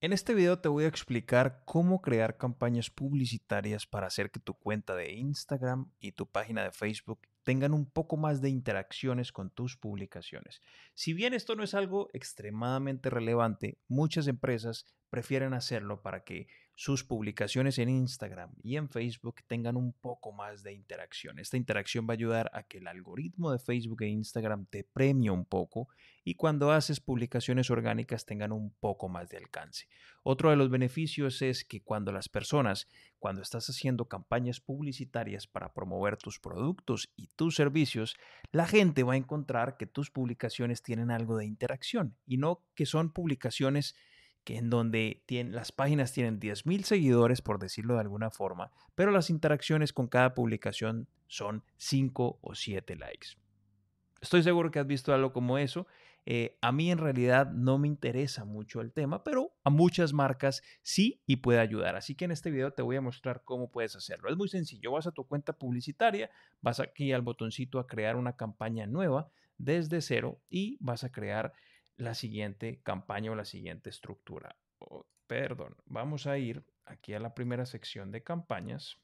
En este video te voy a explicar cómo crear campañas publicitarias para hacer que tu cuenta de Instagram y tu página de Facebook tengan un poco más de interacciones con tus publicaciones. Si bien esto no es algo extremadamente relevante, muchas empresas prefieren hacerlo para que sus publicaciones en Instagram y en Facebook tengan un poco más de interacción. Esta interacción va a ayudar a que el algoritmo de Facebook e Instagram te premie un poco y cuando haces publicaciones orgánicas tengan un poco más de alcance. Otro de los beneficios es que cuando las personas, cuando estás haciendo campañas publicitarias para promover tus productos y tus servicios, la gente va a encontrar que tus publicaciones tienen algo de interacción y no que son publicaciones que en donde las páginas tienen 10.000 seguidores, por decirlo de alguna forma, pero las interacciones con cada publicación son 5 o 7 likes. Estoy seguro que has visto algo como eso. Eh, a mí en realidad no me interesa mucho el tema, pero a muchas marcas sí y puede ayudar. Así que en este video te voy a mostrar cómo puedes hacerlo. Es muy sencillo. Vas a tu cuenta publicitaria, vas aquí al botoncito a crear una campaña nueva desde cero y vas a crear la siguiente campaña o la siguiente estructura. perdón, vamos a ir aquí a la primera sección de campañas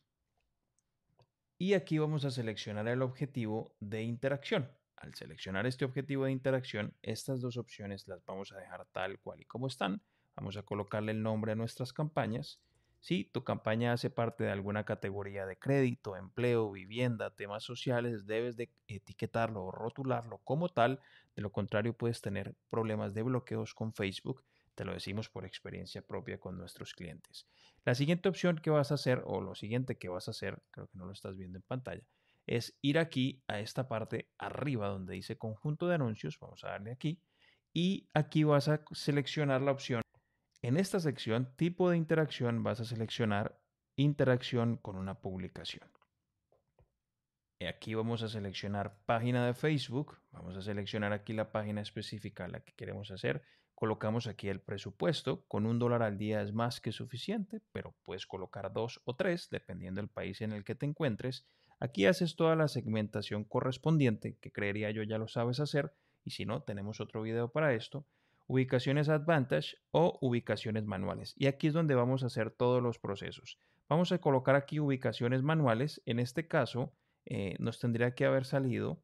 y aquí vamos a seleccionar el objetivo de interacción. Al seleccionar este objetivo de interacción, estas dos opciones las vamos a dejar tal cual y como están. Vamos a colocarle el nombre a nuestras campañas si tu campaña hace parte de alguna categoría de crédito, empleo, vivienda, temas sociales, debes de etiquetarlo o rotularlo como tal. De lo contrario, puedes tener problemas de bloqueos con Facebook. Te lo decimos por experiencia propia con nuestros clientes. La siguiente opción que vas a hacer, o lo siguiente que vas a hacer, creo que no lo estás viendo en pantalla, es ir aquí a esta parte arriba donde dice conjunto de anuncios. Vamos a darle aquí. Y aquí vas a seleccionar la opción en esta sección, tipo de interacción, vas a seleccionar interacción con una publicación. Aquí vamos a seleccionar página de Facebook. Vamos a seleccionar aquí la página específica la que queremos hacer. Colocamos aquí el presupuesto. Con un dólar al día es más que suficiente, pero puedes colocar dos o tres, dependiendo del país en el que te encuentres. Aquí haces toda la segmentación correspondiente, que creería yo ya lo sabes hacer. Y si no, tenemos otro video para esto ubicaciones Advantage o ubicaciones manuales. Y aquí es donde vamos a hacer todos los procesos. Vamos a colocar aquí ubicaciones manuales. En este caso eh, nos tendría que haber salido,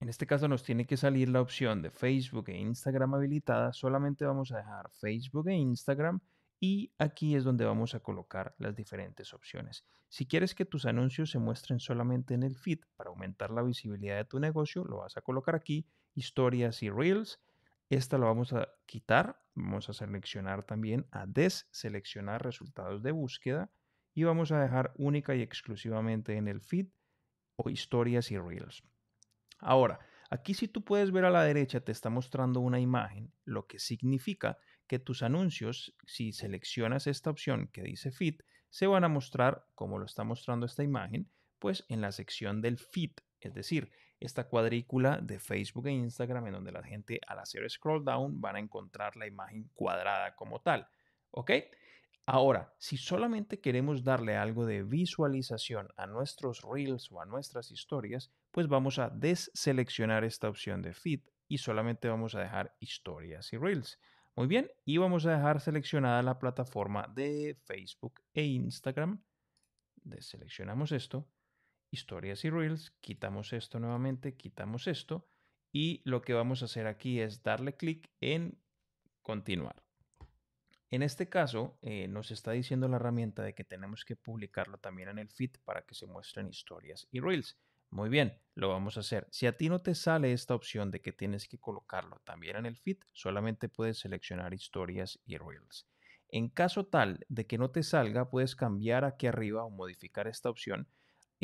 en este caso nos tiene que salir la opción de Facebook e Instagram habilitada. Solamente vamos a dejar Facebook e Instagram y aquí es donde vamos a colocar las diferentes opciones. Si quieres que tus anuncios se muestren solamente en el feed para aumentar la visibilidad de tu negocio, lo vas a colocar aquí, historias y reels. Esta lo vamos a quitar. Vamos a seleccionar también a deseleccionar resultados de búsqueda y vamos a dejar única y exclusivamente en el feed o historias y reels. Ahora, aquí si tú puedes ver a la derecha te está mostrando una imagen, lo que significa que tus anuncios, si seleccionas esta opción que dice feed, se van a mostrar como lo está mostrando esta imagen, pues en la sección del feed, es decir, esta cuadrícula de Facebook e Instagram en donde la gente al hacer scroll down van a encontrar la imagen cuadrada como tal. ¿Ok? Ahora, si solamente queremos darle algo de visualización a nuestros reels o a nuestras historias, pues vamos a deseleccionar esta opción de feed y solamente vamos a dejar historias y reels. Muy bien, y vamos a dejar seleccionada la plataforma de Facebook e Instagram. Deseleccionamos esto historias y reels, quitamos esto nuevamente, quitamos esto y lo que vamos a hacer aquí es darle clic en continuar. En este caso eh, nos está diciendo la herramienta de que tenemos que publicarlo también en el feed para que se muestren historias y reels. Muy bien, lo vamos a hacer. Si a ti no te sale esta opción de que tienes que colocarlo también en el feed, solamente puedes seleccionar historias y reels. En caso tal de que no te salga, puedes cambiar aquí arriba o modificar esta opción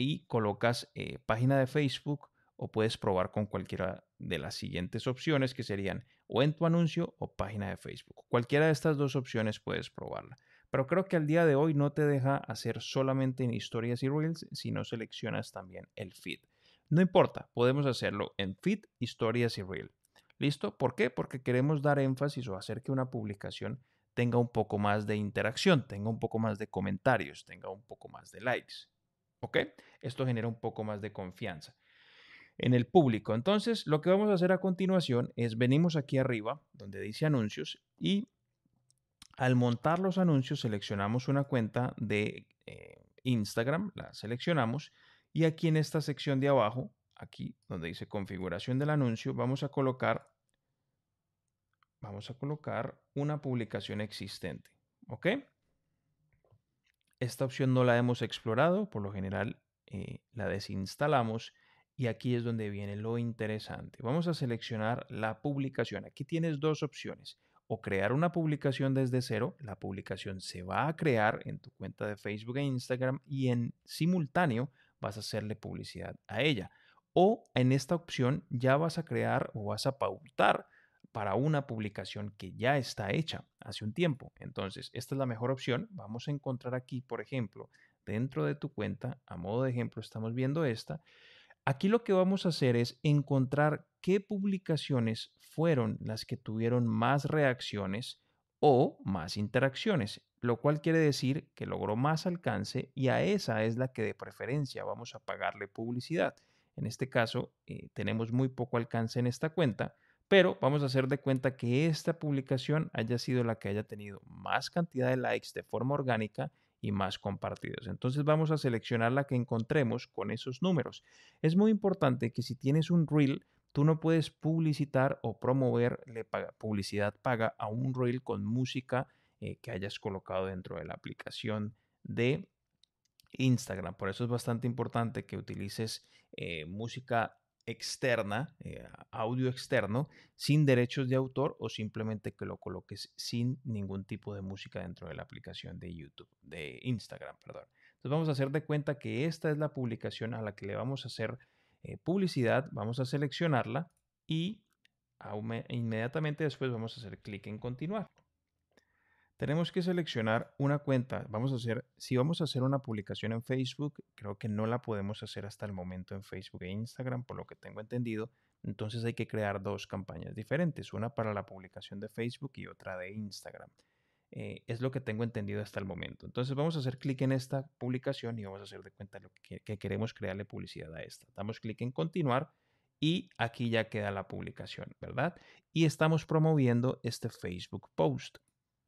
y colocas eh, página de Facebook o puedes probar con cualquiera de las siguientes opciones que serían o en tu anuncio o página de Facebook. Cualquiera de estas dos opciones puedes probarla. Pero creo que al día de hoy no te deja hacer solamente en historias y reels, si no seleccionas también el feed. No importa, podemos hacerlo en feed, historias y reels. ¿Listo? ¿Por qué? Porque queremos dar énfasis o hacer que una publicación tenga un poco más de interacción, tenga un poco más de comentarios, tenga un poco más de likes. ¿Ok? Esto genera un poco más de confianza en el público. Entonces, lo que vamos a hacer a continuación es venimos aquí arriba, donde dice anuncios, y Al montar los anuncios seleccionamos una cuenta de eh, Instagram, la seleccionamos y aquí en esta sección de abajo, aquí donde dice configuración del anuncio, vamos a colocar vamos a colocar una publicación existente, ¿ok? Esta opción no la hemos explorado, por lo general eh, la desinstalamos y aquí es donde viene lo interesante. Vamos a seleccionar la publicación. Aquí tienes dos opciones. O crear una publicación desde cero. La publicación se va a crear en tu cuenta de Facebook e Instagram y en simultáneo vas a hacerle publicidad a ella. O en esta opción ya vas a crear o vas a pautar para una publicación que ya está hecha hace un tiempo. Entonces, esta es la mejor opción. Vamos a encontrar aquí, por ejemplo, dentro de tu cuenta, a modo de ejemplo, estamos viendo esta. Aquí lo que vamos a hacer es encontrar qué publicaciones fueron las que tuvieron más reacciones o más interacciones, lo cual quiere decir que logró más alcance y a esa es la que de preferencia vamos a pagarle publicidad. En este caso, eh, tenemos muy poco alcance en esta cuenta, pero vamos a hacer de cuenta que esta publicación haya sido la que haya tenido más cantidad de likes de forma orgánica y más compartidos. Entonces vamos a seleccionar la que encontremos con esos números. Es muy importante que si tienes un reel, tú no puedes publicitar o promover publicidad paga a un reel con música eh, que hayas colocado dentro de la aplicación de Instagram. Por eso es bastante importante que utilices eh, música externa, eh, audio externo, sin derechos de autor o simplemente que lo coloques sin ningún tipo de música dentro de la aplicación de YouTube, de Instagram, perdón. Entonces vamos a hacer de cuenta que esta es la publicación a la que le vamos a hacer eh, publicidad, vamos a seleccionarla y inmediatamente después vamos a hacer clic en continuar tenemos que seleccionar una cuenta. Vamos a hacer, si vamos a hacer una publicación en Facebook, creo que no la podemos hacer hasta el momento en Facebook e Instagram, por lo que tengo entendido. Entonces hay que crear dos campañas diferentes, una para la publicación de Facebook y otra de Instagram. Eh, es lo que tengo entendido hasta el momento. Entonces vamos a hacer clic en esta publicación y vamos a hacer de cuenta que queremos crearle publicidad a esta. Damos clic en continuar y aquí ya queda la publicación, ¿verdad? Y estamos promoviendo este Facebook post.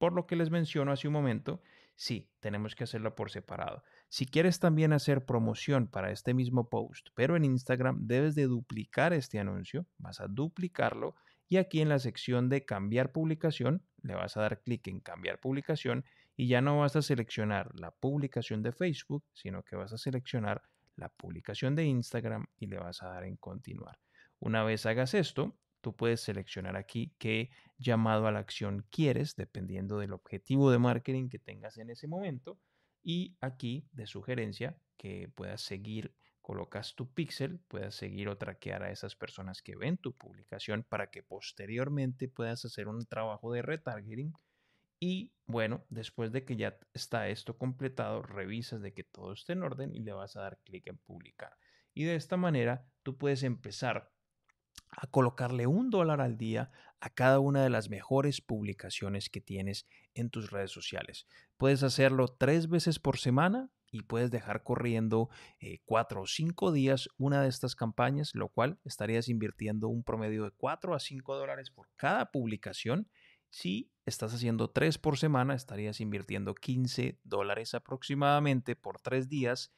Por lo que les menciono hace un momento, sí, tenemos que hacerlo por separado. Si quieres también hacer promoción para este mismo post, pero en Instagram debes de duplicar este anuncio, vas a duplicarlo y aquí en la sección de cambiar publicación le vas a dar clic en cambiar publicación y ya no vas a seleccionar la publicación de Facebook, sino que vas a seleccionar la publicación de Instagram y le vas a dar en continuar. Una vez hagas esto, tú puedes seleccionar aquí qué llamado a la acción quieres, dependiendo del objetivo de marketing que tengas en ese momento. Y aquí de sugerencia que puedas seguir, colocas tu pixel, puedas seguir o traquear a esas personas que ven tu publicación para que posteriormente puedas hacer un trabajo de retargeting. Y bueno, después de que ya está esto completado, revisas de que todo esté en orden y le vas a dar clic en publicar. Y de esta manera tú puedes empezar a colocarle un dólar al día a cada una de las mejores publicaciones que tienes en tus redes sociales. Puedes hacerlo tres veces por semana y puedes dejar corriendo eh, cuatro o cinco días una de estas campañas, lo cual estarías invirtiendo un promedio de cuatro a cinco dólares por cada publicación. Si estás haciendo tres por semana, estarías invirtiendo 15 dólares aproximadamente por tres días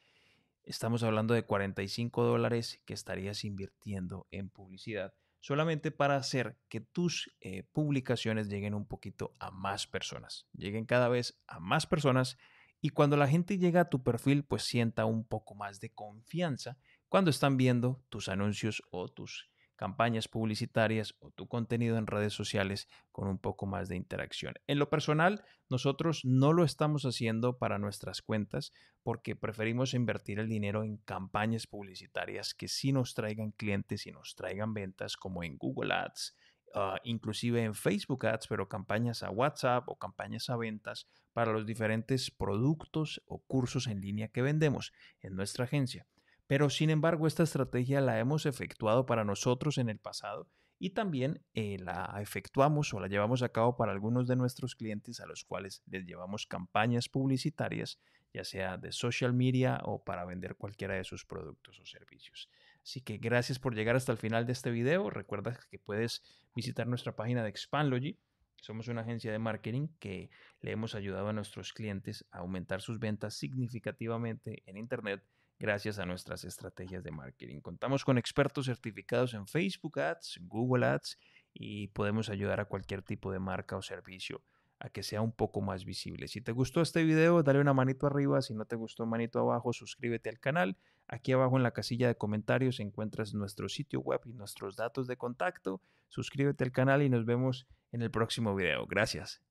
estamos hablando de 45 dólares que estarías invirtiendo en publicidad solamente para hacer que tus eh, publicaciones lleguen un poquito a más personas, lleguen cada vez a más personas y cuando la gente llega a tu perfil pues sienta un poco más de confianza cuando están viendo tus anuncios o tus campañas publicitarias o tu contenido en redes sociales con un poco más de interacción. En lo personal, nosotros no lo estamos haciendo para nuestras cuentas porque preferimos invertir el dinero en campañas publicitarias que sí nos traigan clientes y nos traigan ventas como en Google Ads, ah, inclusive en Facebook Ads, pero campañas a WhatsApp o campañas a ventas para los diferentes productos o cursos en línea que vendemos en nuestra agencia. Pero sin embargo, esta estrategia la hemos efectuado para nosotros en el pasado y también eh, la efectuamos o la llevamos a cabo para algunos de nuestros clientes a los cuales les llevamos campañas publicitarias, ya sea de social media o para vender cualquiera de sus productos o servicios. Así que gracias por llegar hasta el final de este video. Recuerda que puedes visitar nuestra página de Expandlogy Somos una agencia de marketing que le hemos ayudado a nuestros clientes a aumentar sus ventas significativamente en Internet gracias a nuestras estrategias de marketing. Contamos con expertos certificados en Facebook Ads, Google Ads y podemos ayudar a cualquier tipo de marca o servicio a que sea un poco más visible. Si te gustó este video, dale una manito arriba. Si no te gustó, manito abajo, suscríbete al canal. Aquí abajo en la casilla de comentarios encuentras nuestro sitio web y nuestros datos de contacto. Suscríbete al canal y nos vemos en el próximo video. Gracias.